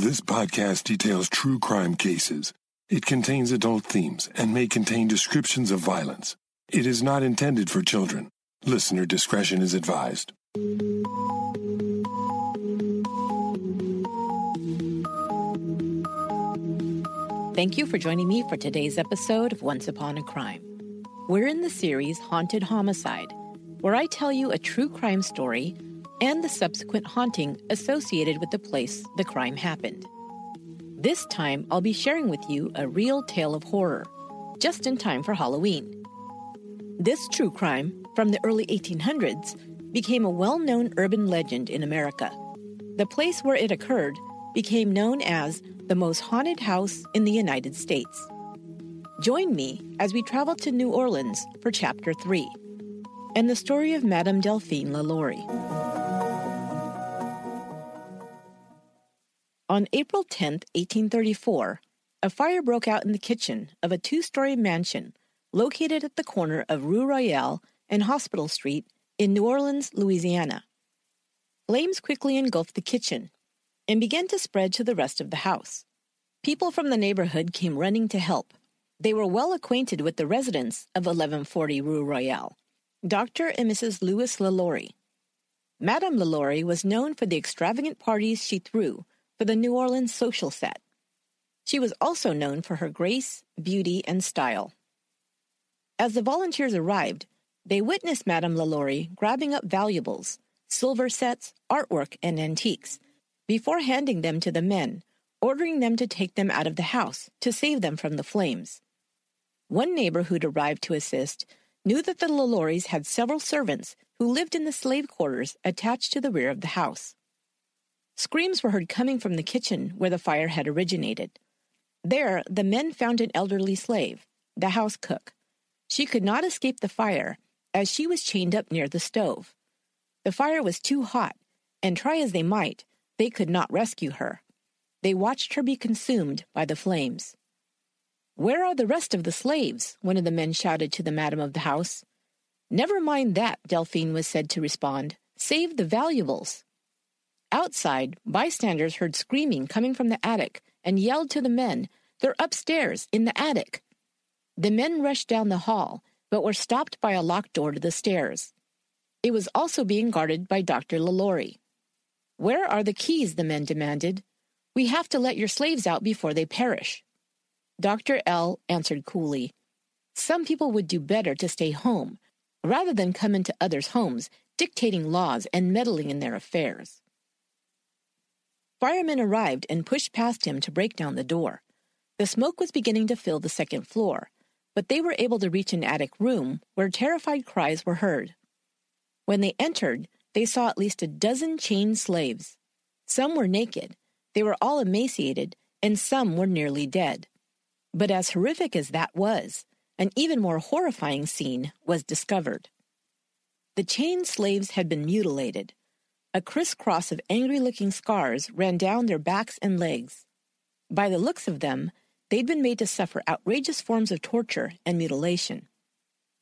This podcast details true crime cases. It contains adult themes and may contain descriptions of violence. It is not intended for children. Listener discretion is advised. Thank you for joining me for today's episode of Once Upon a Crime. We're in the series Haunted Homicide, where I tell you a true crime story and the subsequent haunting associated with the place the crime happened. This time, I'll be sharing with you a real tale of horror, just in time for Halloween. This true crime, from the early 1800s, became a well known urban legend in America. The place where it occurred became known as the most haunted house in the United States. Join me as we travel to New Orleans for Chapter 3 and the story of Madame Delphine LaLaurie. On April 10, 1834, a fire broke out in the kitchen of a two story mansion located at the corner of Rue Royale and Hospital Street in New Orleans, Louisiana. Flames quickly engulfed the kitchen and began to spread to the rest of the house. People from the neighborhood came running to help. They were well acquainted with the residents of 1140 Rue Royale, Dr. and Mrs. Louis LaLaurie. Madame LaLaurie was known for the extravagant parties she threw for the New Orleans social set. She was also known for her grace, beauty, and style. As the volunteers arrived, they witnessed Madame LaLaurie grabbing up valuables, silver sets, artwork, and antiques, before handing them to the men, ordering them to take them out of the house to save them from the flames. One neighbor who'd arrived to assist knew that the LaLauries had several servants who lived in the slave quarters attached to the rear of the house. Screams were heard coming from the kitchen where the fire had originated. There, the men found an elderly slave, the house cook. She could not escape the fire, as she was chained up near the stove. The fire was too hot, and try as they might, they could not rescue her. They watched her be consumed by the flames. Where are the rest of the slaves? One of the men shouted to the madam of the house. Never mind that, Delphine was said to respond. Save the valuables. Outside, bystanders heard screaming coming from the attic and yelled to the men, They're upstairs, in the attic. The men rushed down the hall, but were stopped by a locked door to the stairs. It was also being guarded by Dr. LaLaurie. Where are the keys? the men demanded. We have to let your slaves out before they perish. Dr. L answered coolly, Some people would do better to stay home rather than come into others' homes, dictating laws and meddling in their affairs. Firemen arrived and pushed past him to break down the door. The smoke was beginning to fill the second floor, but they were able to reach an attic room where terrified cries were heard. When they entered, they saw at least a dozen chained slaves. Some were naked, they were all emaciated, and some were nearly dead. But as horrific as that was, an even more horrifying scene was discovered. The chained slaves had been mutilated, a crisscross of angry looking scars ran down their backs and legs. By the looks of them, they'd been made to suffer outrageous forms of torture and mutilation.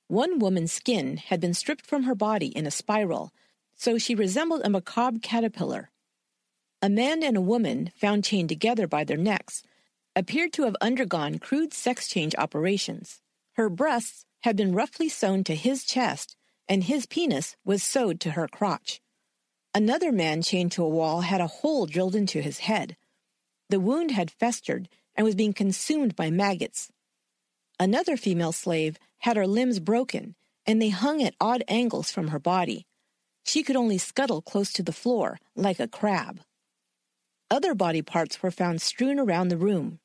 One woman's skin had been stripped from her body in a spiral, so she resembled a macabre caterpillar. A man and a woman, found chained together by their necks, appeared to have undergone crude sex change operations. Her breasts had been roughly sewn to his chest, and his penis was sewed to her crotch. Another man chained to a wall had a hole drilled into his head. The wound had festered and was being consumed by maggots. Another female slave had her limbs broken, and they hung at odd angles from her body. She could only scuttle close to the floor, like a crab. Other body parts were found strewn around the room.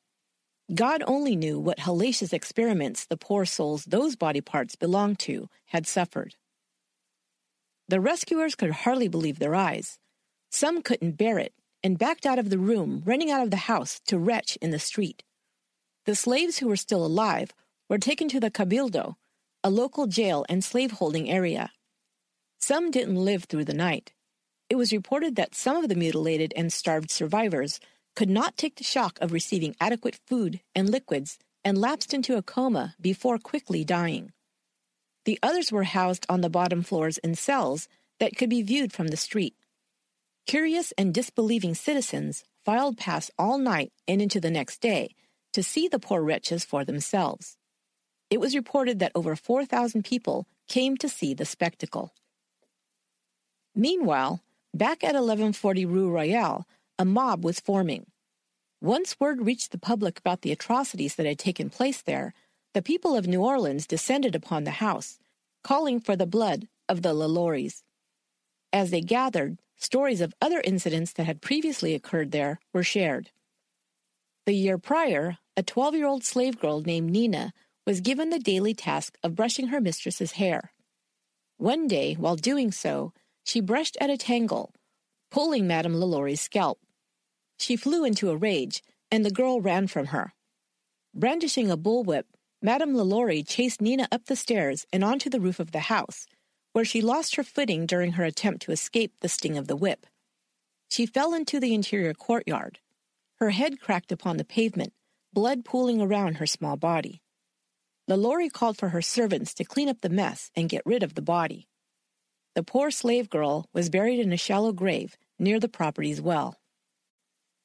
God only knew what hellacious experiments the poor souls those body parts belonged to had suffered. The rescuers could hardly believe their eyes. Some couldn't bear it and backed out of the room, running out of the house to retch in the street. The slaves who were still alive were taken to the Cabildo, a local jail and slaveholding area. Some didn't live through the night. It was reported that some of the mutilated and starved survivors could not take the shock of receiving adequate food and liquids and lapsed into a coma before quickly dying. The others were housed on the bottom floors in cells that could be viewed from the street. Curious and disbelieving citizens filed past all night and into the next day to see the poor wretches for themselves. It was reported that over 4,000 people came to see the spectacle. Meanwhile, back at 1140 Rue Royale, a mob was forming. Once word reached the public about the atrocities that had taken place there, the people of New Orleans descended upon the house, calling for the blood of the LaLauries. As they gathered, stories of other incidents that had previously occurred there were shared. The year prior, a 12 year old slave girl named Nina was given the daily task of brushing her mistress's hair. One day, while doing so, she brushed at a tangle, pulling Madame LaLaurie's scalp. She flew into a rage, and the girl ran from her. Brandishing a bullwhip, Madame LaLaurie chased Nina up the stairs and onto the roof of the house, where she lost her footing during her attempt to escape the sting of the whip. She fell into the interior courtyard. Her head cracked upon the pavement, blood pooling around her small body. LaLaurie called for her servants to clean up the mess and get rid of the body. The poor slave girl was buried in a shallow grave near the property's well.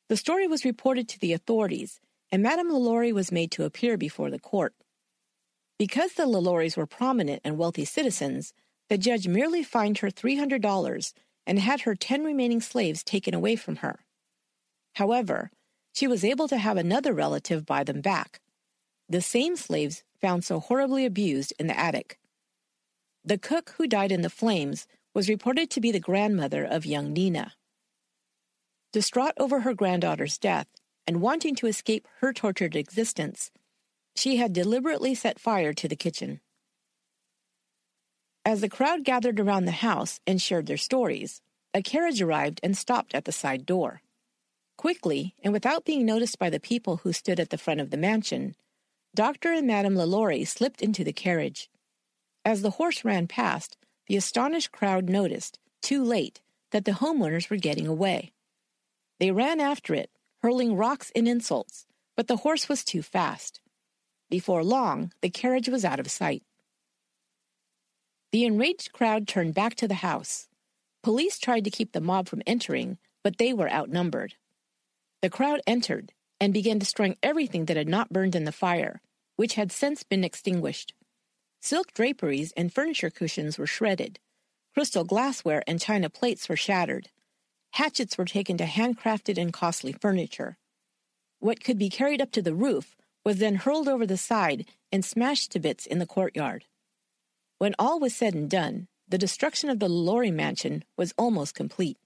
The story was reported to the authorities, and Madame LaLaurie was made to appear before the court. Because the LaLauries were prominent and wealthy citizens, the judge merely fined her $300 and had her 10 remaining slaves taken away from her. However, she was able to have another relative buy them back. The same slaves found so horribly abused in the attic. The cook who died in the flames was reported to be the grandmother of young Nina. Distraught over her granddaughter's death and wanting to escape her tortured existence, she had deliberately set fire to the kitchen. As the crowd gathered around the house and shared their stories, a carriage arrived and stopped at the side door. Quickly, and without being noticed by the people who stood at the front of the mansion, Dr. and Madame LaLaurie slipped into the carriage. As the horse ran past, the astonished crowd noticed, too late, that the homeowners were getting away. They ran after it, hurling rocks and insults, but the horse was too fast. Before long, the carriage was out of sight. The enraged crowd turned back to the house. Police tried to keep the mob from entering, but they were outnumbered. The crowd entered and began destroying everything that had not burned in the fire, which had since been extinguished. Silk draperies and furniture cushions were shredded. Crystal glassware and china plates were shattered. Hatchets were taken to handcrafted and costly furniture. What could be carried up to the roof was then hurled over the side and smashed to bits in the courtyard. When all was said and done, the destruction of the LaLaurie mansion was almost complete.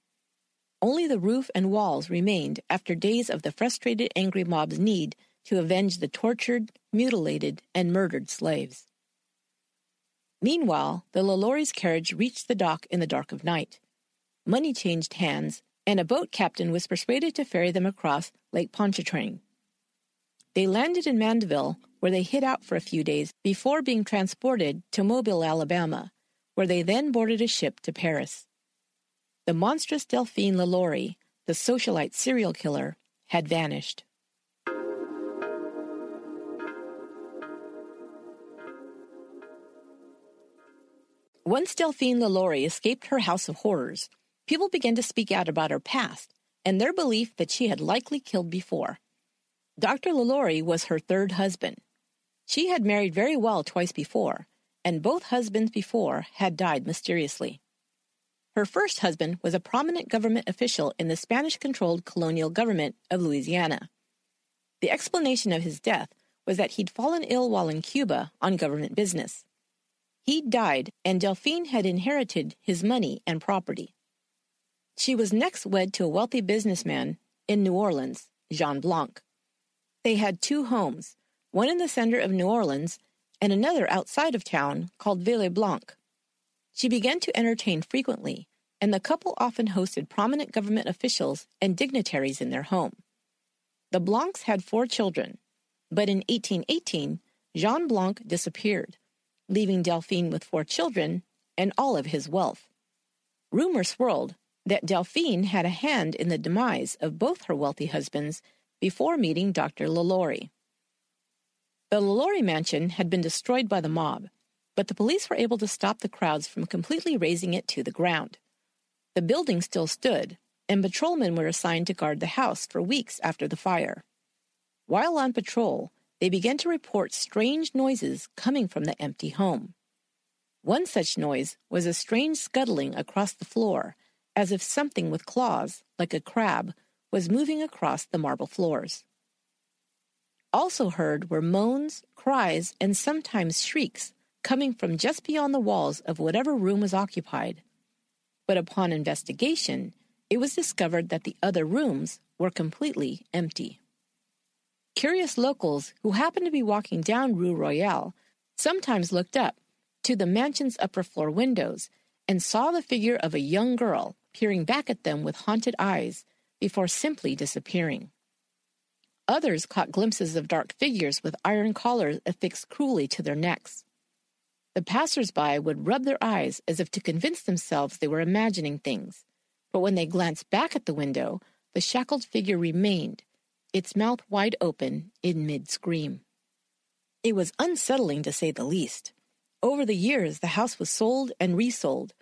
Only the roof and walls remained after days of the frustrated, angry mob's need to avenge the tortured, mutilated, and murdered slaves. Meanwhile, the LaLaurie's carriage reached the dock in the dark of night. Money changed hands, and a boat captain was persuaded to ferry them across Lake Pontchartrain. They landed in Mandeville, where they hid out for a few days before being transported to Mobile, Alabama, where they then boarded a ship to Paris. The monstrous Delphine LaLaurie, the socialite serial killer, had vanished. Once Delphine LaLaurie escaped her house of horrors, people began to speak out about her past and their belief that she had likely killed before. Dr. LaLaurie was her third husband. She had married very well twice before, and both husbands before had died mysteriously. Her first husband was a prominent government official in the Spanish controlled colonial government of Louisiana. The explanation of his death was that he'd fallen ill while in Cuba on government business. He'd died, and Delphine had inherited his money and property. She was next wed to a wealthy businessman in New Orleans, Jean Blanc. They had two homes, one in the center of New Orleans and another outside of town called Ville Blanc. She began to entertain frequently, and the couple often hosted prominent government officials and dignitaries in their home. The Blancs had four children, but in 1818, Jean Blanc disappeared, leaving Delphine with four children and all of his wealth. Rumor swirled that Delphine had a hand in the demise of both her wealthy husbands before meeting Dr. LaLaurie. The LaLaurie mansion had been destroyed by the mob, but the police were able to stop the crowds from completely razing it to the ground. The building still stood, and patrolmen were assigned to guard the house for weeks after the fire. While on patrol, they began to report strange noises coming from the empty home. One such noise was a strange scuttling across the floor, as if something with claws, like a crab, was moving across the marble floors. Also heard were moans, cries, and sometimes shrieks coming from just beyond the walls of whatever room was occupied. But upon investigation, it was discovered that the other rooms were completely empty. Curious locals who happened to be walking down Rue Royale sometimes looked up to the mansion's upper floor windows and saw the figure of a young girl peering back at them with haunted eyes before simply disappearing. Others caught glimpses of dark figures with iron collars affixed cruelly to their necks. The passers-by would rub their eyes as if to convince themselves they were imagining things, but when they glanced back at the window, the shackled figure remained, its mouth wide open in mid-scream. It was unsettling to say the least. Over the years, the house was sold and resold,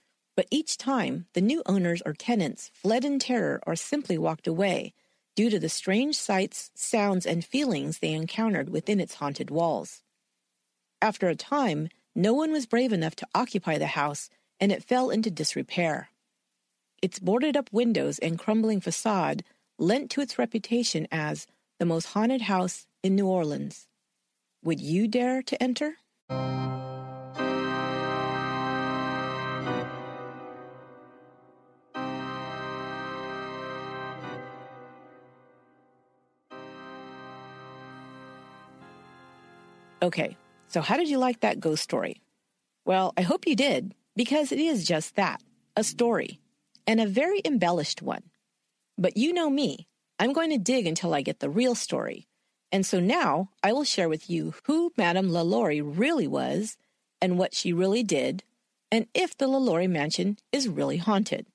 but each time the new owners or tenants fled in terror or simply walked away due to the strange sights, sounds, and feelings they encountered within its haunted walls. After a time, no one was brave enough to occupy the house, and it fell into disrepair. Its boarded up windows and crumbling facade lent to its reputation as the most haunted house in New Orleans. Would you dare to enter? Okay, so how did you like that ghost story? Well, I hope you did, because it is just that a story, and a very embellished one. But you know me, I'm going to dig until I get the real story. And so now I will share with you who Madame LaLaurie really was, and what she really did, and if the LaLaurie mansion is really haunted.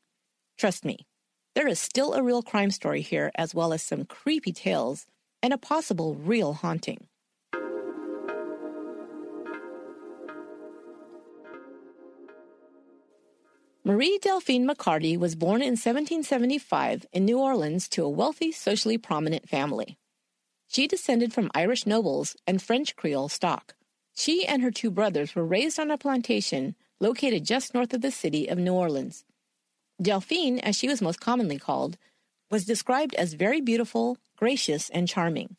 Trust me, there is still a real crime story here, as well as some creepy tales and a possible real haunting. Marie Delphine McCarty was born in 1775 in New Orleans to a wealthy, socially prominent family. She descended from Irish nobles and French Creole stock. She and her two brothers were raised on a plantation located just north of the city of New Orleans. Delphine, as she was most commonly called, was described as very beautiful, gracious, and charming.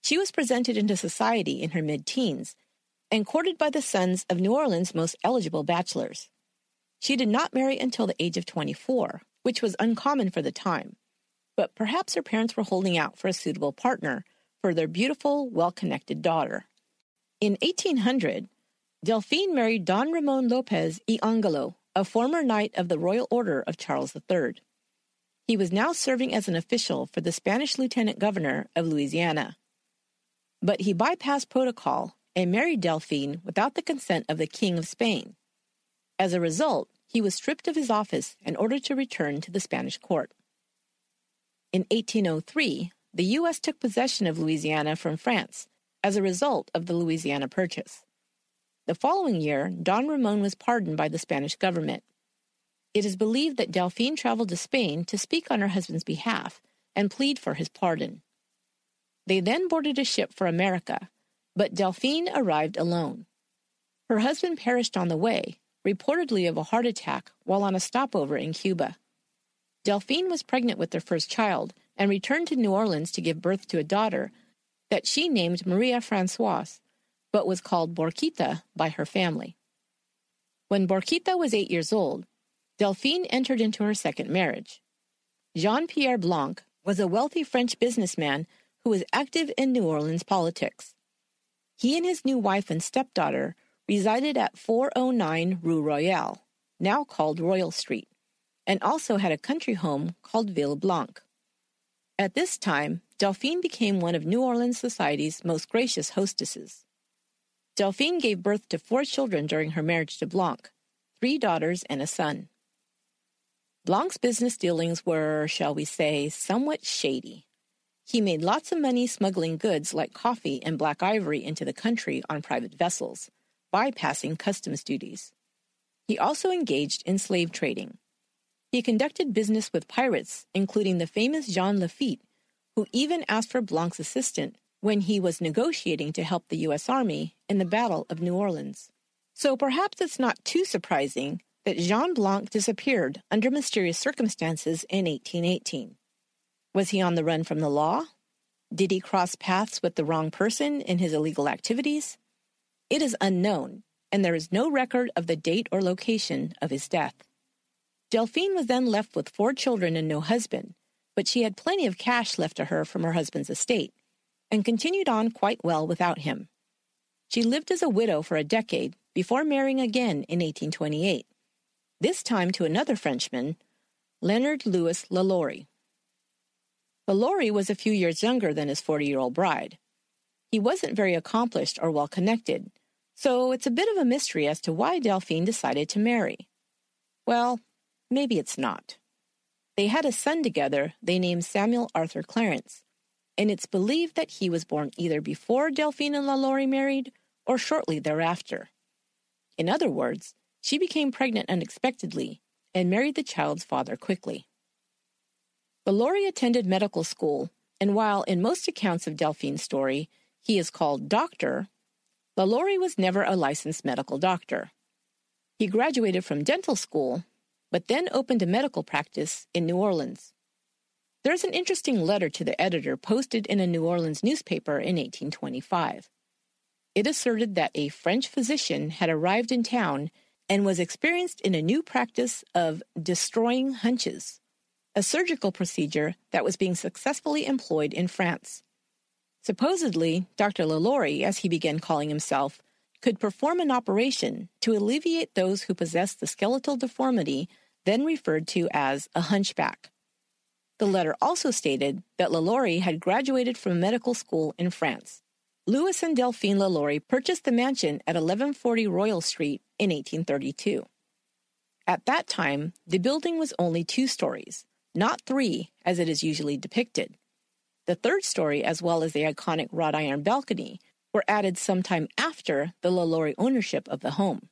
She was presented into society in her mid teens and courted by the sons of New Orleans' most eligible bachelors. She did not marry until the age of 24, which was uncommon for the time, but perhaps her parents were holding out for a suitable partner for their beautiful, well connected daughter. In 1800, Delphine married Don Ramon Lopez y Angulo, a former knight of the Royal Order of Charles III. He was now serving as an official for the Spanish lieutenant governor of Louisiana. But he bypassed protocol and married Delphine without the consent of the King of Spain. As a result, he was stripped of his office and ordered to return to the Spanish court. In 1803, the U.S. took possession of Louisiana from France as a result of the Louisiana Purchase. The following year, Don Ramon was pardoned by the Spanish government. It is believed that Delphine traveled to Spain to speak on her husband's behalf and plead for his pardon. They then boarded a ship for America, but Delphine arrived alone. Her husband perished on the way, reportedly of a heart attack while on a stopover in Cuba. Delphine was pregnant with their first child and returned to New Orleans to give birth to a daughter that she named Maria Francoise, but was called Borquita by her family. When Borquita was eight years old, Delphine entered into her second marriage. Jean Pierre Blanc was a wealthy French businessman who was active in New Orleans politics. He and his new wife and stepdaughter resided at 409 Rue Royale, now called Royal Street, and also had a country home called Ville Blanche. At this time, Delphine became one of New Orleans society's most gracious hostesses. Delphine gave birth to four children during her marriage to Blanc, three daughters and a son. Blanc's business dealings were, shall we say, somewhat shady. He made lots of money smuggling goods like coffee and black ivory into the country on private vessels, bypassing customs duties. He also engaged in slave trading. He conducted business with pirates, including the famous Jean Lafitte, who even asked for Blanc's assistance when he was negotiating to help the U.S. Army in the Battle of New Orleans. So perhaps it's not too surprising that Jean Blanc disappeared under mysterious circumstances in 1818. Was he on the run from the law? Did he cross paths with the wrong person in his illegal activities? It is unknown, and there is no record of the date or location of his death. Delphine was then left with four children and no husband, but she had plenty of cash left to her from her husband's estate and continued on quite well without him. She lived as a widow for a decade before marrying again in 1828, this time to another Frenchman, Leonard Louis Lalaurie. Lalaurie was a few years younger than his 40 year old bride. He wasn't very accomplished or well connected, so it's a bit of a mystery as to why Delphine decided to marry. Well, maybe it's not. They had a son together they named Samuel Arthur Clarence, and it's believed that he was born either before Delphine and Lalaurie married or shortly thereafter. In other words, she became pregnant unexpectedly and married the child's father quickly. Lalaurie attended medical school, and while in most accounts of Delphine's story he is called doctor, Lalaurie was never a licensed medical doctor. He graduated from dental school, but then opened a medical practice in New Orleans. There's an interesting letter to the editor posted in a New Orleans newspaper in 1825. It asserted that a French physician had arrived in town and was experienced in a new practice of destroying hunches, a surgical procedure that was being successfully employed in France. Supposedly, Dr. Lalaurie, as he began calling himself, could perform an operation to alleviate those who possessed the skeletal deformity then referred to as a hunchback. The letter also stated that Lalaurie had graduated from medical school in France. Louis and Delphine Lalaurie purchased the mansion at 1140 Royal Street in 1832. At that time, the building was only two stories, not three as it is usually depicted. The third story, as well as the iconic wrought iron balcony, were added sometime after the Lalaurie ownership of the home.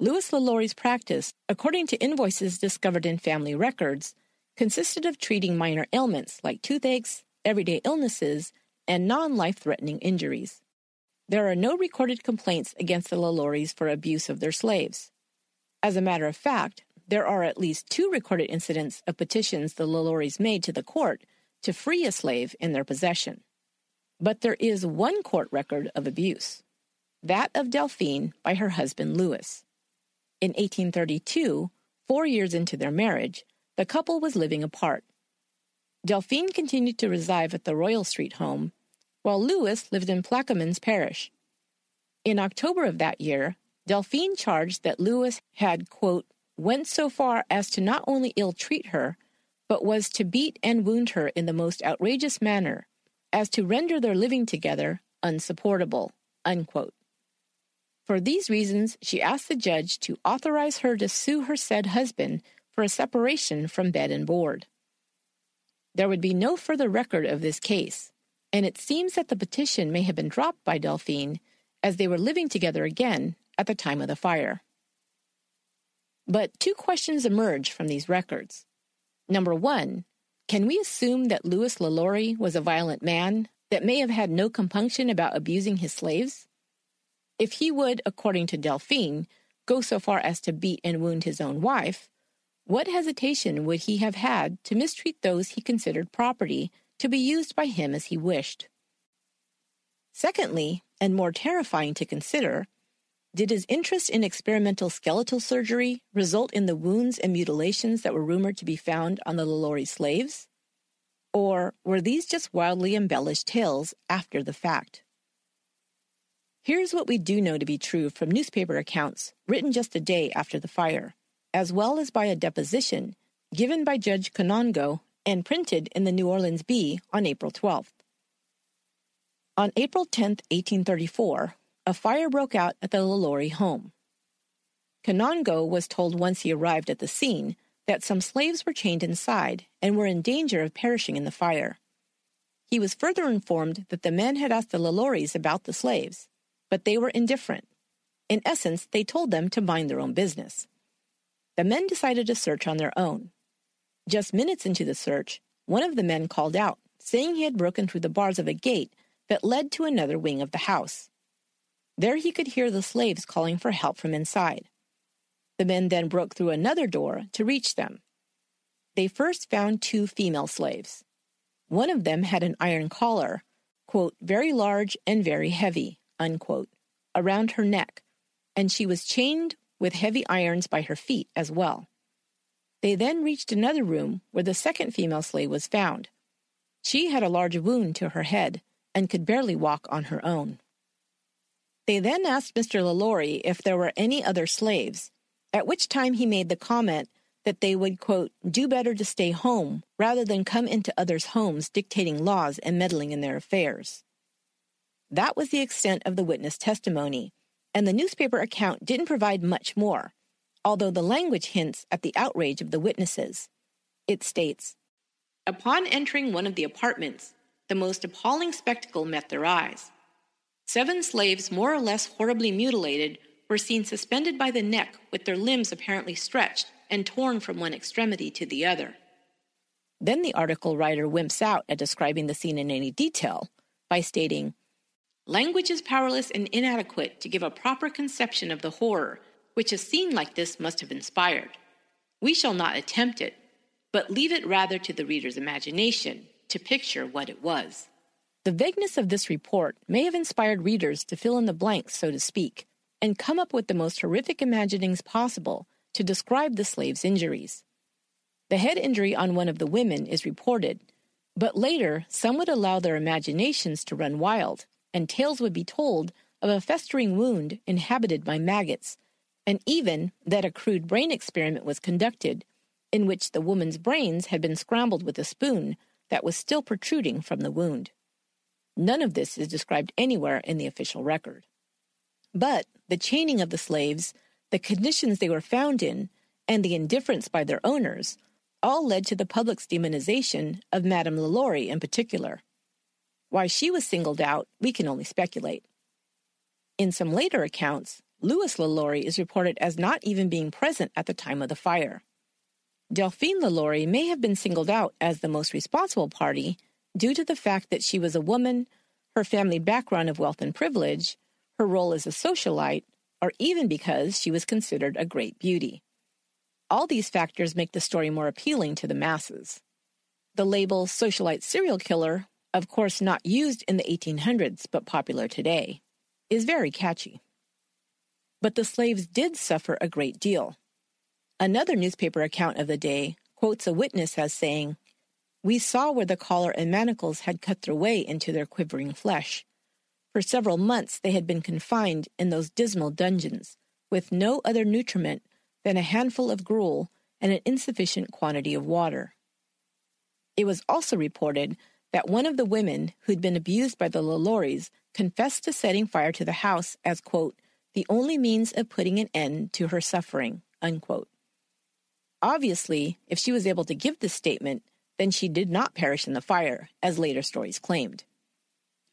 Louis Lalaurie's practice, according to invoices discovered in family records, consisted of treating minor ailments like toothaches, everyday illnesses, and non life threatening injuries. There are no recorded complaints against the Lalauries for abuse of their slaves. As a matter of fact, there are at least two recorded incidents of petitions the Lalauries made to the court to free a slave in their possession. But there is one court record of abuse that of Delphine by her husband Louis. In 1832, four years into their marriage, the couple was living apart. Delphine continued to reside at the Royal Street home, while Louis lived in Plaquemines Parish. In October of that year, Delphine charged that Louis had, quote, went so far as to not only ill treat her, but was to beat and wound her in the most outrageous manner, as to render their living together unsupportable, unquote. For these reasons, she asked the judge to authorize her to sue her said husband for a separation from bed and board. There would be no further record of this case, and it seems that the petition may have been dropped by Delphine as they were living together again at the time of the fire. But two questions emerge from these records. Number one, can we assume that Louis Lalaurie was a violent man that may have had no compunction about abusing his slaves? If he would, according to Delphine, go so far as to beat and wound his own wife, what hesitation would he have had to mistreat those he considered property to be used by him as he wished? Secondly, and more terrifying to consider, did his interest in experimental skeletal surgery result in the wounds and mutilations that were rumored to be found on the Lalaurie slaves? Or were these just wildly embellished tales after the fact? Here's what we do know to be true from newspaper accounts written just a day after the fire as well as by a deposition given by Judge Conongo and printed in the New Orleans Bee on April 12th. On April 10, 1834, a fire broke out at the Lalaurie home. Kanongo was told once he arrived at the scene that some slaves were chained inside and were in danger of perishing in the fire. He was further informed that the men had asked the Lalauries about the slaves, but they were indifferent. In essence, they told them to mind their own business. the men decided to search on their own. Just minutes into the search, one of the men called out, saying he had broken through the bars of a gate that led to another wing of the house. There he could hear the slaves calling for help from inside. The men then broke through another door to reach them. They first found two female slaves. One of them had an iron collar, quote, very large and very heavy, unquote, around her neck, and she was chained with heavy irons by her feet as well. They then reached another room where the second female slave was found. She had a large wound to her head and could barely walk on her own. They then asked Mr. Lalaurie if there were any other slaves, at which time he made the comment that they would, quote, do better to stay home rather than come into others' homes dictating laws and meddling in their affairs. That was the extent of the witness testimony, and the newspaper account didn't provide much more, although the language hints at the outrage of the witnesses. It states Upon entering one of the apartments, the most appalling spectacle met their eyes. Seven slaves, more or less horribly mutilated, were seen suspended by the neck with their limbs apparently stretched and torn from one extremity to the other. Then the article writer wimps out at describing the scene in any detail by stating, Language is powerless and inadequate to give a proper conception of the horror which a scene like this must have inspired. We shall not attempt it, but leave it rather to the reader's imagination to picture what it was. The vagueness of this report may have inspired readers to fill in the blanks, so to speak, and come up with the most horrific imaginings possible to describe the slave's injuries. The head injury on one of the women is reported, but later some would allow their imaginations to run wild, and tales would be told of a festering wound inhabited by maggots, and even that a crude brain experiment was conducted, in which the woman's brains had been scrambled with a spoon that was still protruding from the wound. None of this is described anywhere in the official record. But the chaining of the slaves the conditions they were found in, and the indifference by their owners all led to the public's demonization of Madame Lalaurie in particular. Why she was singled out, we can only speculate. In some later accounts, Louis Lalaurie is reported as not even being present at the time of the fire. Delphine Lalaurie may have been singled out as the most responsible party due to the fact that she was a woman, her family background of wealth and privilege, her role as a socialite, or even because she was considered a great beauty. All these factors make the story more appealing to the masses. The label socialite serial killer, of course not used in the 1800s but popular today, is very catchy. But the slaves did suffer a great deal. Another newspaper account of the day quotes a witness as saying, We saw where the collar and manacles had cut their way into their quivering flesh. For several months they had been confined in those dismal dungeons, with no other nutriment than a handful of gruel and an insufficient quantity of water. It was also reported that one of the women who'd been abused by the Lalauries confessed to setting fire to the house as, quote, the only means of putting an end to her suffering, unquote. Obviously, if she was able to give this statement, then she did not perish in the fire, as later stories claimed.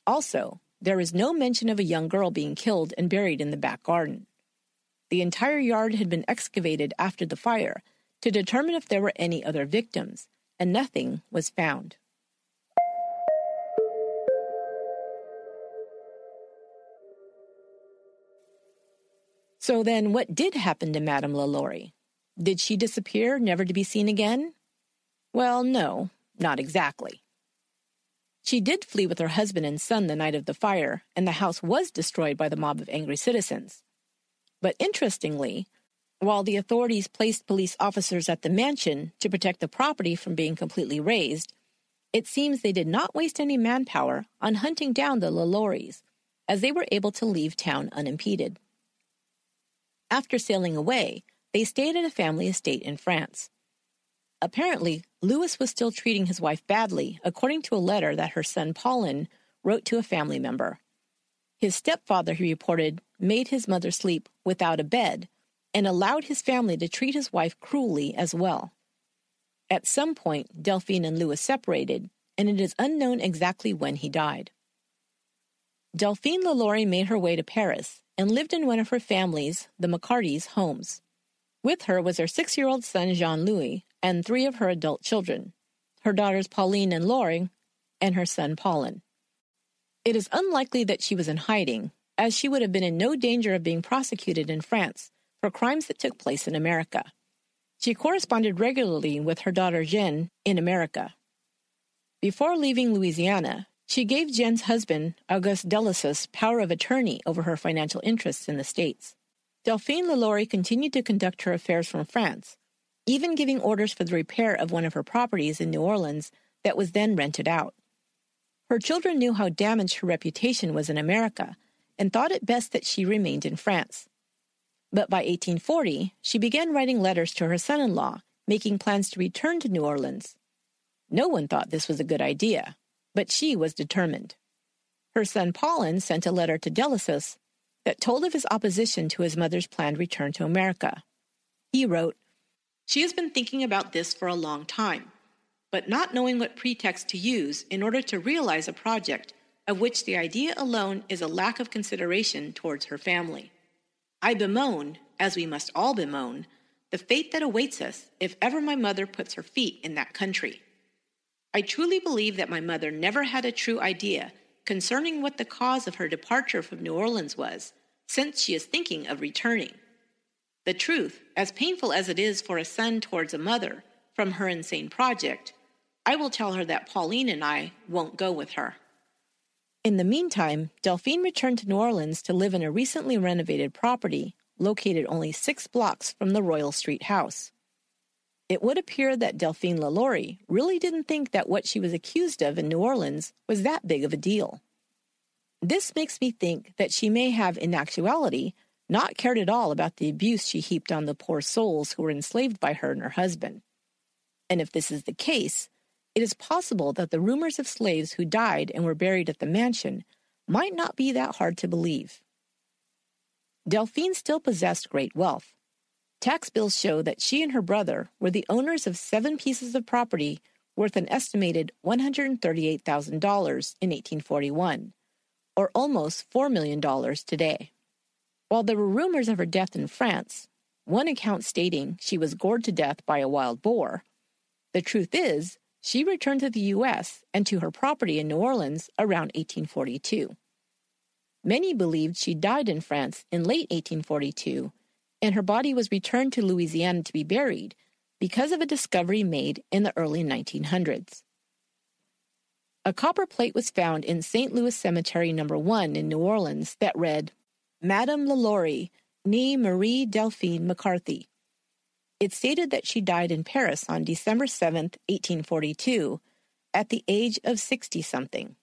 Also, there is no mention of a young girl being killed and buried in the back garden. The entire yard had been excavated after the fire to determine if there were any other victims, and nothing was found. So then, what did happen to Madame Lalaurie? Did she disappear, never to be seen again? Well, no, not exactly. She did flee with her husband and son the night of the fire, and the house was destroyed by the mob of angry citizens. But interestingly, while the authorities placed police officers at the mansion to protect the property from being completely razed, it seems they did not waste any manpower on hunting down the Lalauries, as they were able to leave town unimpeded. After sailing away, they stayed at a family estate in France. Apparently, Louis was still treating his wife badly, according to a letter that her son Paulin wrote to a family member. His stepfather, he reported, made his mother sleep without a bed and allowed his family to treat his wife cruelly as well. At some point, Delphine and Louis separated, and it is unknown exactly when he died. Delphine Lalaurie made her way to Paris and lived in one of her family's, the McCartys' homes. With her was her six year old son, Jean Louis, and three of her adult children her daughters Pauline and Laurie, and her son Paulin. It is unlikely that she was in hiding, as she would have been in no danger of being prosecuted in France for crimes that took place in America. She corresponded regularly with her daughter Jen in America. Before leaving Louisiana, she gave Jen's husband, Auguste Delassus, power of attorney over her financial interests in the States. Delphine LaLaurie continued to conduct her affairs from France, even giving orders for the repair of one of her properties in New Orleans that was then rented out. Her children knew how damaged her reputation was in America and thought it best that she remained in France. But by 1840, she began writing letters to her son in law, making plans to return to New Orleans. No one thought this was a good idea, but she was determined. Her son Paulin sent a letter to Delassus that told of his opposition to his mother's planned return to America. He wrote, She has been thinking about this for a long time, but not knowing what pretext to use in order to realize a project of which the idea alone is a lack of consideration towards her family. I bemoan, as we must all bemoan, the fate that awaits us if ever my mother puts her feet in that country. I truly believe that my mother never had a true idea concerning what the cause of her departure from New Orleans was, since she is thinking of returning. The truth, as painful as it is for a son towards a mother from her insane project, I will tell her that Pauline and I won't go with her. In the meantime, Delphine returned to New Orleans to live in a recently renovated property located only six blocks from the Royal Street house. It would appear that Delphine LaLaurie really didn't think that what she was accused of in New Orleans was that big of a deal. This makes me think that she may have, in actuality, not cared at all about the abuse she heaped on the poor souls who were enslaved by her and her husband. And if this is the case, it is possible that the rumors of slaves who died and were buried at the mansion might not be that hard to believe. Delphine still possessed great wealth. Tax bills show that she and her brother were the owners of seven pieces of property worth an estimated $138,000 in 1841, or almost $4 million today. While there were rumors of her death in France, one account stating she was gored to death by a wild boar, the truth is she returned to the U.S. and to her property in New Orleans around 1842. Many believed she died in France in late 1842 and her body was returned to Louisiana to be buried because of a discovery made in the early 1900s. A copper plate was found in St. Louis Cemetery No. 1 in New Orleans that read, Madame LaLaurie, nee Marie Delphine McCarthy. It stated that she died in Paris on December 7, 1842, at the age of 60 something.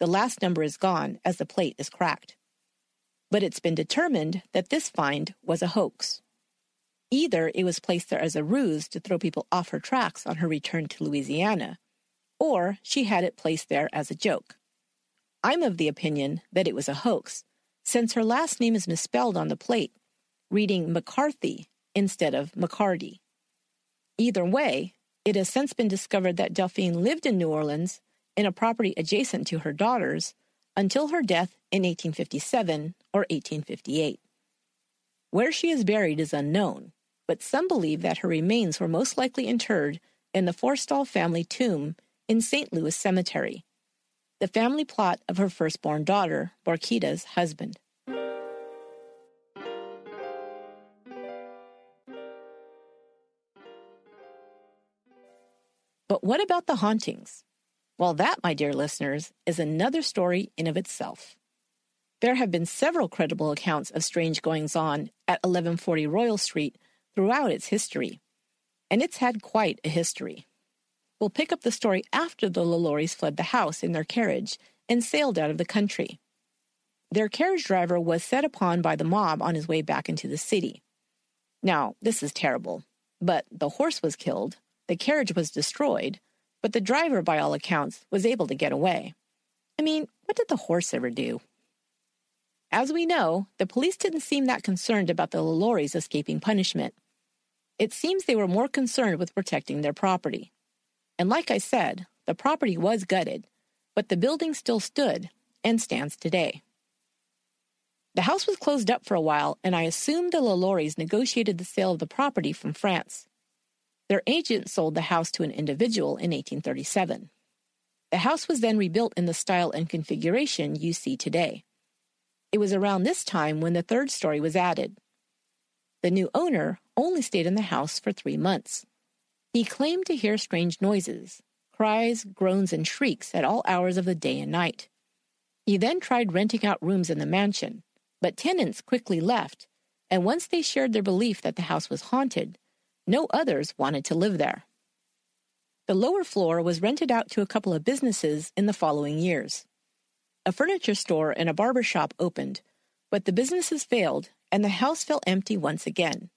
The last number is gone as the plate is cracked but it's been determined that this find was a hoax. Either it was placed there as a ruse to throw people off her tracks on her return to Louisiana, or she had it placed there as a joke. I'm of the opinion that it was a hoax, since her last name is misspelled on the plate, reading McCarthy instead of McCarty. Either way, it has since been discovered that Delphine lived in New Orleans in a property adjacent to her daughter's until her death in 1857 or 1858. Where she is buried is unknown, but some believe that her remains were most likely interred in the Forstall family tomb in St. Louis Cemetery, the family plot of her firstborn daughter, Borquita's husband. But what about the hauntings? Well, that, my dear listeners, is another story in of itself. There have been several credible accounts of strange goings on at 1140 Royal Street throughout its history, and it's had quite a history. We'll pick up the story after the LaLauries fled the house in their carriage and sailed out of the country. Their carriage driver was set upon by the mob on his way back into the city. Now, this is terrible, but the horse was killed, the carriage was destroyed, but the driver, by all accounts, was able to get away. I mean, what did the horse ever do? As we know, the police didn't seem that concerned about the LaLauries escaping punishment. It seems they were more concerned with protecting their property. And like I said, the property was gutted, but the building still stood and stands today. The house was closed up for a while, and I assumed the LaLauries negotiated the sale of the property from France. Their agent sold the house to an individual in 1837. The house was then rebuilt in the style and configuration you see today. It was around this time when the third story was added. The new owner only stayed in the house for three months. He claimed to hear strange noises, cries, groans, and shrieks at all hours of the day and night. He then tried renting out rooms in the mansion, but tenants quickly left, and once they shared their belief that the house was haunted, no others wanted to live there. The lower floor was rented out to a couple of businesses in the following years. A furniture store and a barber shop opened, but the businesses failed and the house fell empty once again.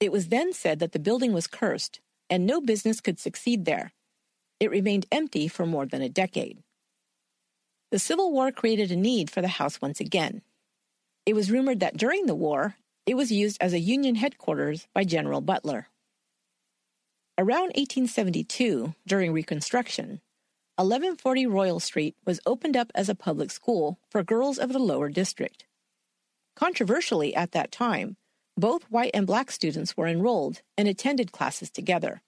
It was then said that the building was cursed and no business could succeed there. It remained empty for more than a decade. The Civil War created a need for the house once again. It was rumored that during the war, it was used as a Union headquarters by General Butler. Around 1872, during Reconstruction, 1140 Royal Street was opened up as a public school for girls of the lower district. Controversially, at that time, both white and black students were enrolled and attended classes together.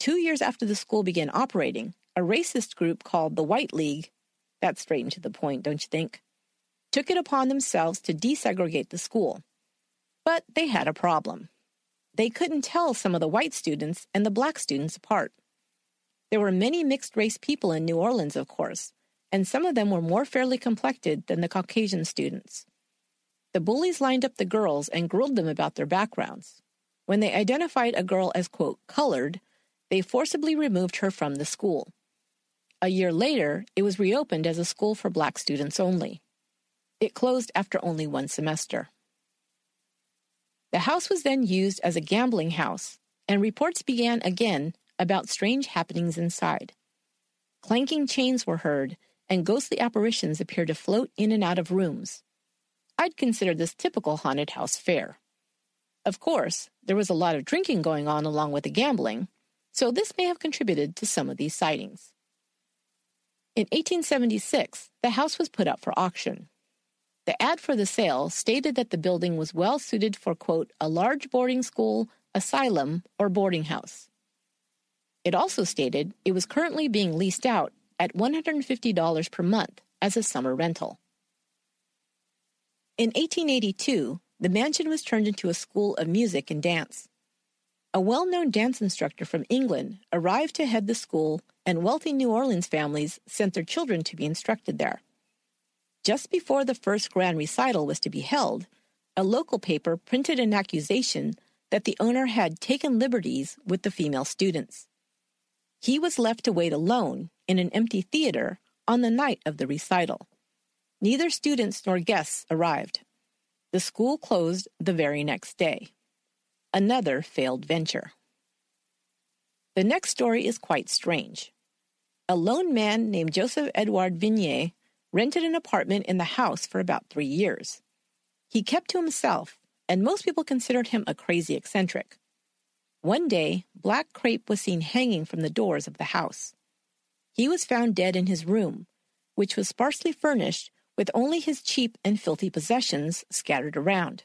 Two years after the school began operating, a racist group called the White League, that's straight to the point, don't you think, took it upon themselves to desegregate the school. But they had a problem. They couldn't tell some of the white students and the black students apart. There were many mixed race people in New Orleans, of course, and some of them were more fairly complected than the Caucasian students. The bullies lined up the girls and grilled them about their backgrounds. When they identified a girl as, quote, colored, they forcibly removed her from the school. A year later, it was reopened as a school for black students only. It closed after only one semester. The house was then used as a gambling house, and reports began again about strange happenings inside. Clanking chains were heard, and ghostly apparitions appeared to float in and out of rooms. I'd consider this typical haunted house fare. Of course, there was a lot of drinking going on along with the gambling, so this may have contributed to some of these sightings. In 1876, the house was put up for auction. The ad for the sale stated that the building was well suited for, quote, a large boarding school, asylum, or boarding house. It also stated it was currently being leased out at $150 per month as a summer rental. In 1882, the mansion was turned into a school of music and dance. A well known dance instructor from England arrived to head the school, and wealthy New Orleans families sent their children to be instructed there. Just before the first grand recital was to be held, a local paper printed an accusation that the owner had taken liberties with the female students. He was left to wait alone in an empty theater on the night of the recital. Neither students nor guests arrived. The school closed the very next day. Another failed venture. The next story is quite strange. A lone man named Joseph Edouard Vignier rented an apartment in the house for about three years. He kept to himself, and most people considered him a crazy eccentric. One day, black crepe was seen hanging from the doors of the house. He was found dead in his room, which was sparsely furnished with only his cheap and filthy possessions scattered around.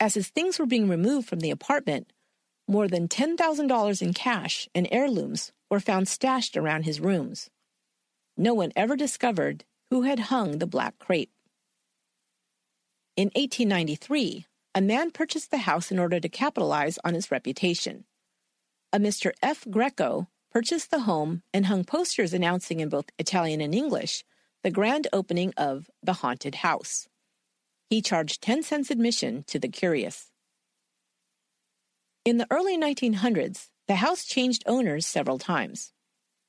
As his things were being removed from the apartment, more than $10,000 in cash and heirlooms were found stashed around his rooms no one ever discovered who had hung the black crepe. In 1893, a man purchased the house in order to capitalize on its reputation. A Mr. F. Greco purchased the home and hung posters announcing in both Italian and English the grand opening of The Haunted House. He charged 10 cents admission to the curious. In the early 1900s, the house changed owners several times.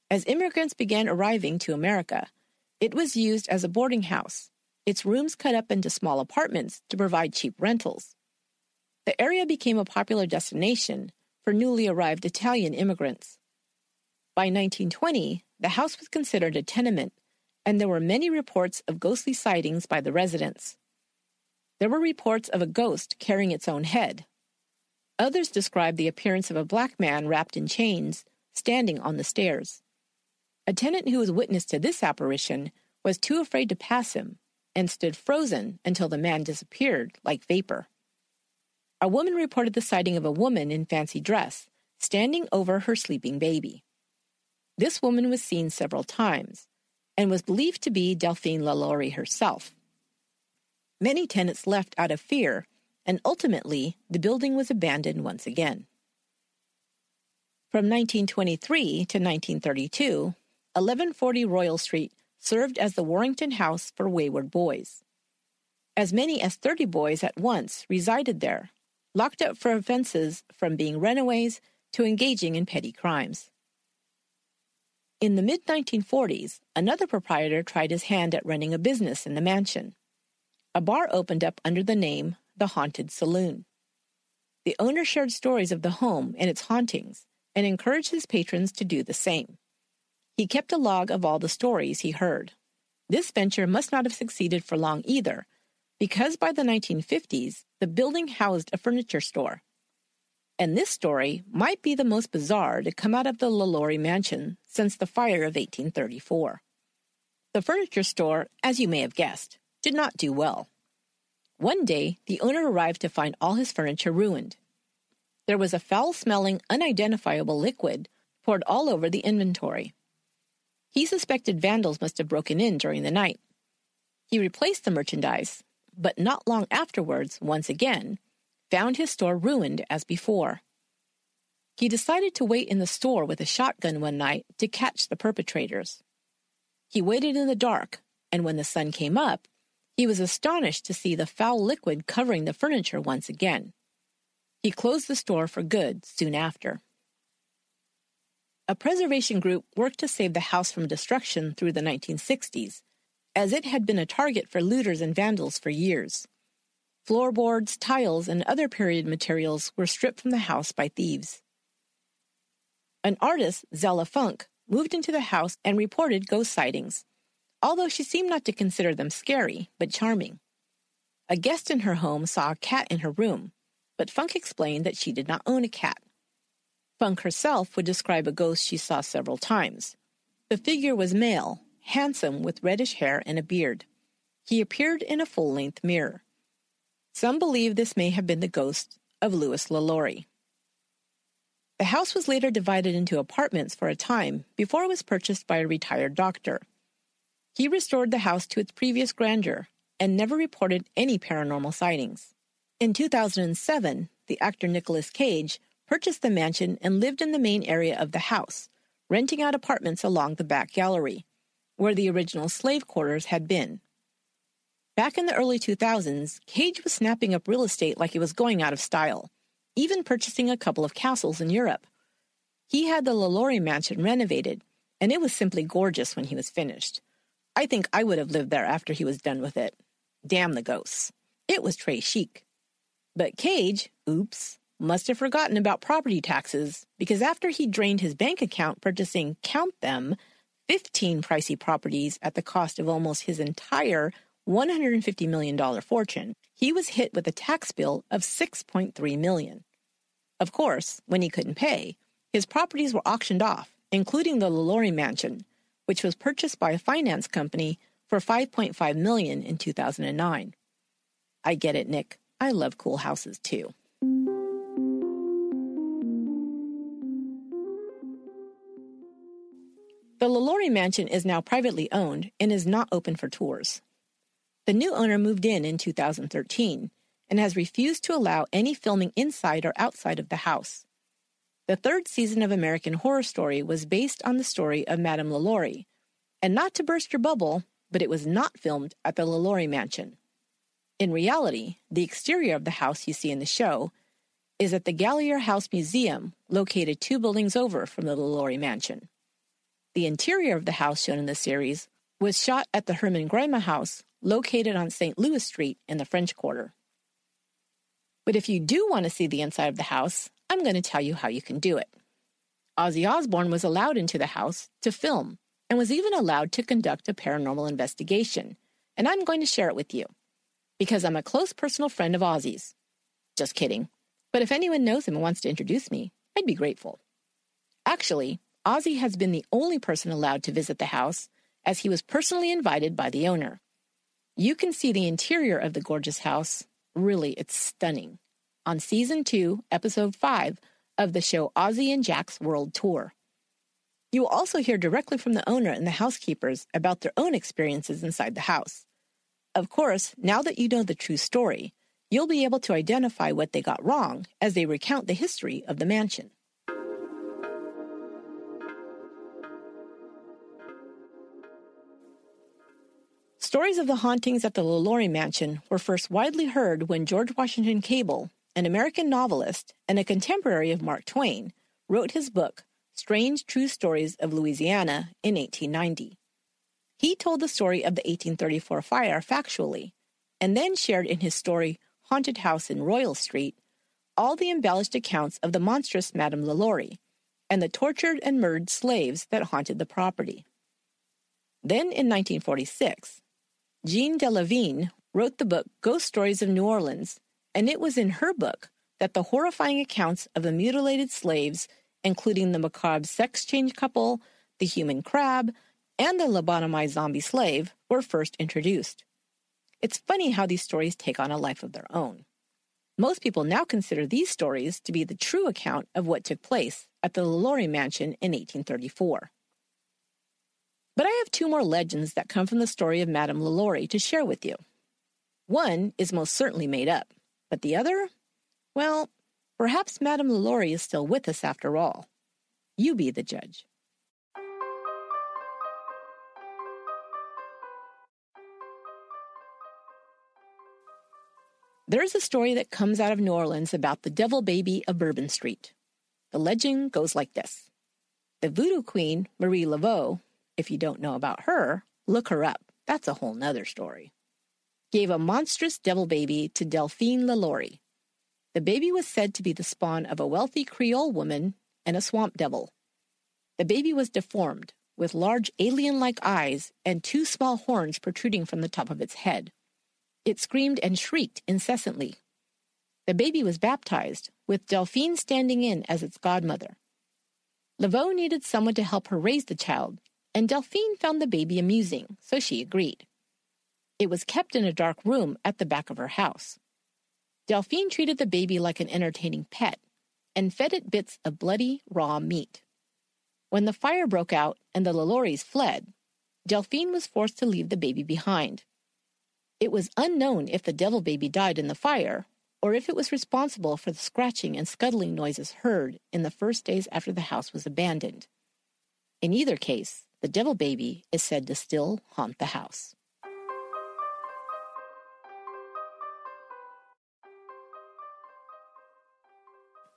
As immigrants began arriving to America, it was used as a boarding house, its rooms cut up into small apartments to provide cheap rentals. The area became a popular destination for newly arrived Italian immigrants. By 1920, the house was considered a tenement, and there were many reports of ghostly sightings by the residents. There were reports of a ghost carrying its own head. Others described the appearance of a black man wrapped in chains standing on the stairs. A tenant who was witness to this apparition was too afraid to pass him, and stood frozen until the man disappeared like vapor. A woman reported the sighting of a woman in fancy dress standing over her sleeping baby. This woman was seen several times and was believed to be Delphine LaLaurie herself. Many tenants left out of fear, and ultimately the building was abandoned once again. From 1923 to 1932, 1140 Royal Street served as the Warrington House for Wayward Boys. As many as 30 boys at once resided there, locked up for offenses from being runaways to engaging in petty crimes. In the mid 1940s, another proprietor tried his hand at running a business in the mansion. A bar opened up under the name The Haunted Saloon. The owner shared stories of the home and its hauntings and encouraged his patrons to do the same. He kept a log of all the stories he heard. This venture must not have succeeded for long either, because by the 1950s, the building housed a furniture store. And this story might be the most bizarre to come out of the LaLaurie mansion since the fire of 1834. The furniture store, as you may have guessed, did not do well. One day, the owner arrived to find all his furniture ruined. There was a foul smelling, unidentifiable liquid poured all over the inventory. He suspected vandals must have broken in during the night. He replaced the merchandise, but not long afterwards, once again, found his store ruined as before. He decided to wait in the store with a shotgun one night to catch the perpetrators. He waited in the dark, and when the sun came up, he was astonished to see the foul liquid covering the furniture once again. He closed the store for good soon after. A preservation group worked to save the house from destruction through the 1960s, as it had been a target for looters and vandals for years. Floorboards, tiles, and other period materials were stripped from the house by thieves. An artist, Zella Funk, moved into the house and reported ghost sightings, although she seemed not to consider them scary, but charming. A guest in her home saw a cat in her room, but Funk explained that she did not own a cat. Funk herself would describe a ghost she saw several times. The figure was male, handsome with reddish hair and a beard. He appeared in a full length mirror. Some believe this may have been the ghost of Louis LaLaurie. The house was later divided into apartments for a time before it was purchased by a retired doctor. He restored the house to its previous grandeur and never reported any paranormal sightings. In 2007, the actor Nicolas Cage purchased the mansion and lived in the main area of the house, renting out apartments along the back gallery, where the original slave quarters had been. Back in the early 2000s, Cage was snapping up real estate like it was going out of style, even purchasing a couple of castles in Europe. He had the LaLaurie mansion renovated, and it was simply gorgeous when he was finished. I think I would have lived there after he was done with it. Damn the ghosts. It was très chic. But Cage, oops, must have forgotten about property taxes because after he drained his bank account purchasing, count them, 15 pricey properties at the cost of almost his entire $150 million fortune, he was hit with a tax bill of 6.3 million. Of course, when he couldn't pay, his properties were auctioned off, including the LaLaurie mansion, which was purchased by a finance company for 5.5 million in 2009. I get it, Nick. I love cool houses too. The LaLaurie mansion is now privately owned and is not open for tours. The new owner moved in in 2013 and has refused to allow any filming inside or outside of the house. The third season of American Horror Story was based on the story of Madame LaLaurie, and not to burst your bubble, but it was not filmed at the LaLaurie mansion. In reality, the exterior of the house you see in the show is at the Gallier House Museum, located two buildings over from the LaLaurie mansion. The interior of the house shown in the series was shot at the Hermann-Grima House located on St. Louis Street in the French Quarter. But if you do want to see the inside of the house, I'm going to tell you how you can do it. Ozzy Osbourne was allowed into the house to film and was even allowed to conduct a paranormal investigation, and I'm going to share it with you because I'm a close personal friend of Ozzy's. Just kidding. But if anyone knows him and wants to introduce me, I'd be grateful. Actually, Ozzy has been the only person allowed to visit the house, as he was personally invited by the owner. You can see the interior of the gorgeous house. Really, it's stunning. On season 2, episode 5 of the show Ozzy and Jack's World Tour. You will also hear directly from the owner and the housekeepers about their own experiences inside the house. Of course, now that you know the true story, you'll be able to identify what they got wrong as they recount the history of the mansion. Stories of the hauntings at the LaLaurie Mansion were first widely heard when George Washington Cable, an American novelist and a contemporary of Mark Twain, wrote his book, Strange True Stories of Louisiana, in 1890. He told the story of the 1834 fire factually, and then shared in his story, Haunted House in Royal Street, all the embellished accounts of the monstrous Madame LaLaurie and the tortured and murdered slaves that haunted the property. Then in 1946, Jean Delavigne wrote the book Ghost Stories of New Orleans, and it was in her book that the horrifying accounts of the mutilated slaves, including the macabre sex change couple, the human crab, and the lobotomized zombie slave, were first introduced. It's funny how these stories take on a life of their own. Most people now consider these stories to be the true account of what took place at the LaLaurie Mansion in 1834. But I have two more legends that come from the story of Madame LaLaurie to share with you. One is most certainly made up, but the other? Well, perhaps Madame LaLaurie is still with us after all. You be the judge. There is a story that comes out of New Orleans about the devil baby of Bourbon Street. The legend goes like this The voodoo queen, Marie Laveau, if you don't know about her, look her up. That's a whole nother story. Gave a monstrous devil baby to Delphine LaLaurie. The baby was said to be the spawn of a wealthy Creole woman and a swamp devil. The baby was deformed, with large alien like eyes and two small horns protruding from the top of its head. It screamed and shrieked incessantly. The baby was baptized, with Delphine standing in as its godmother. Laveau needed someone to help her raise the child, and Delphine found the baby amusing, so she agreed. It was kept in a dark room at the back of her house. Delphine treated the baby like an entertaining pet and fed it bits of bloody, raw meat. When the fire broke out and the LaLauries fled, Delphine was forced to leave the baby behind. It was unknown if the devil baby died in the fire or if it was responsible for the scratching and scuttling noises heard in the first days after the house was abandoned. In either case, the devil baby is said to still haunt the house.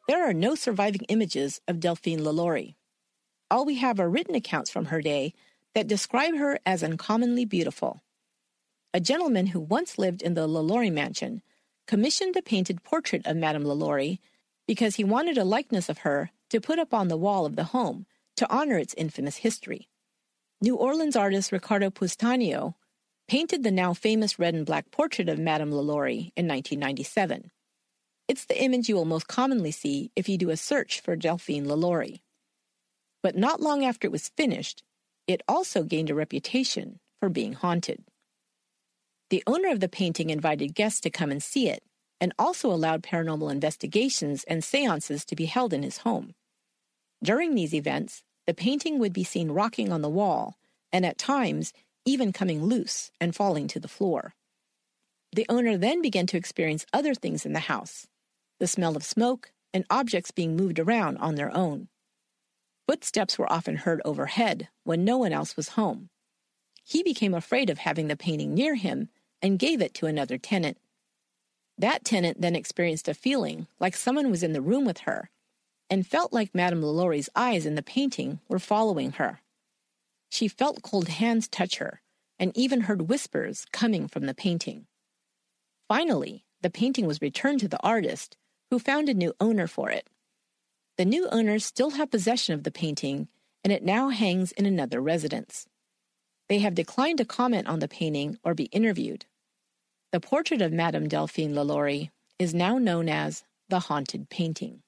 There are no surviving images of Delphine LaLaurie. All we have are written accounts from her day that describe her as uncommonly beautiful. A gentleman who once lived in the LaLaurie mansion commissioned a painted portrait of Madame LaLaurie because he wanted a likeness of her to put up on the wall of the home to honor its infamous history. New Orleans artist Ricardo Pustanio painted the now famous red and black portrait of Madame LaLaurie in 1997. It's the image you will most commonly see if you do a search for Delphine LaLaurie. But not long after it was finished, it also gained a reputation for being haunted. The owner of the painting invited guests to come and see it, and also allowed paranormal investigations and seances to be held in his home. During these events, the painting would be seen rocking on the wall, and at times even coming loose and falling to the floor. The owner then began to experience other things in the house the smell of smoke and objects being moved around on their own. Footsteps were often heard overhead when no one else was home. He became afraid of having the painting near him and gave it to another tenant. That tenant then experienced a feeling like someone was in the room with her and felt like Madame LaLaurie's eyes in the painting were following her. She felt cold hands touch her and even heard whispers coming from the painting. Finally, the painting was returned to the artist, who found a new owner for it. The new owners still have possession of the painting, and it now hangs in another residence. They have declined to comment on the painting or be interviewed. The portrait of Madame Delphine LaLaurie is now known as the Haunted Painting.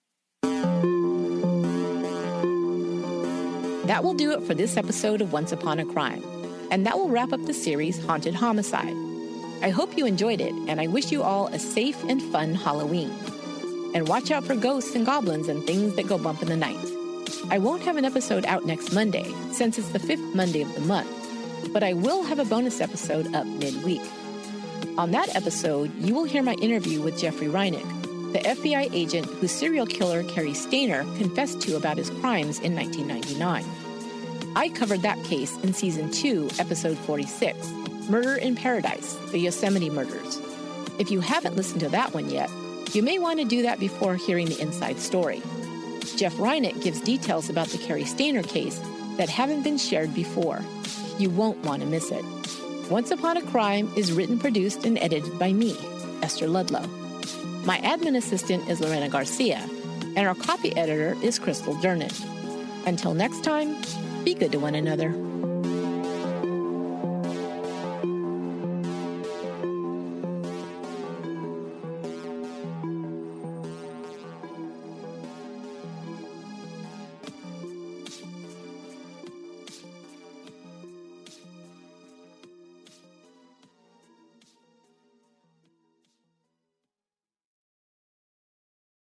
That will do it for this episode of Once Upon a Crime, and that will wrap up the series Haunted Homicide. I hope you enjoyed it, and I wish you all a safe and fun Halloween. And watch out for ghosts and goblins and things that go bump in the night. I won't have an episode out next Monday, since it's the fifth Monday of the month, but I will have a bonus episode up midweek. On that episode, you will hear my interview with Jeffrey Rinek, the FBI agent whose serial killer Cary Stayner confessed to about his crimes in 1999. I covered that case in Season 2, Episode 46 Murder in Paradise The Yosemite Murders. If you haven't listened to that one yet, you may want to do that before hearing the inside story. Jeff Rinek gives details about the Cary Stayner case that haven't been shared before. You won't want to miss it. Once Upon a Crime is written, produced, and edited by me, Esther Ludlow. My admin assistant is Lorena Garcia, and our copy editor is Crystal Dernan. Until next time, be good to one another.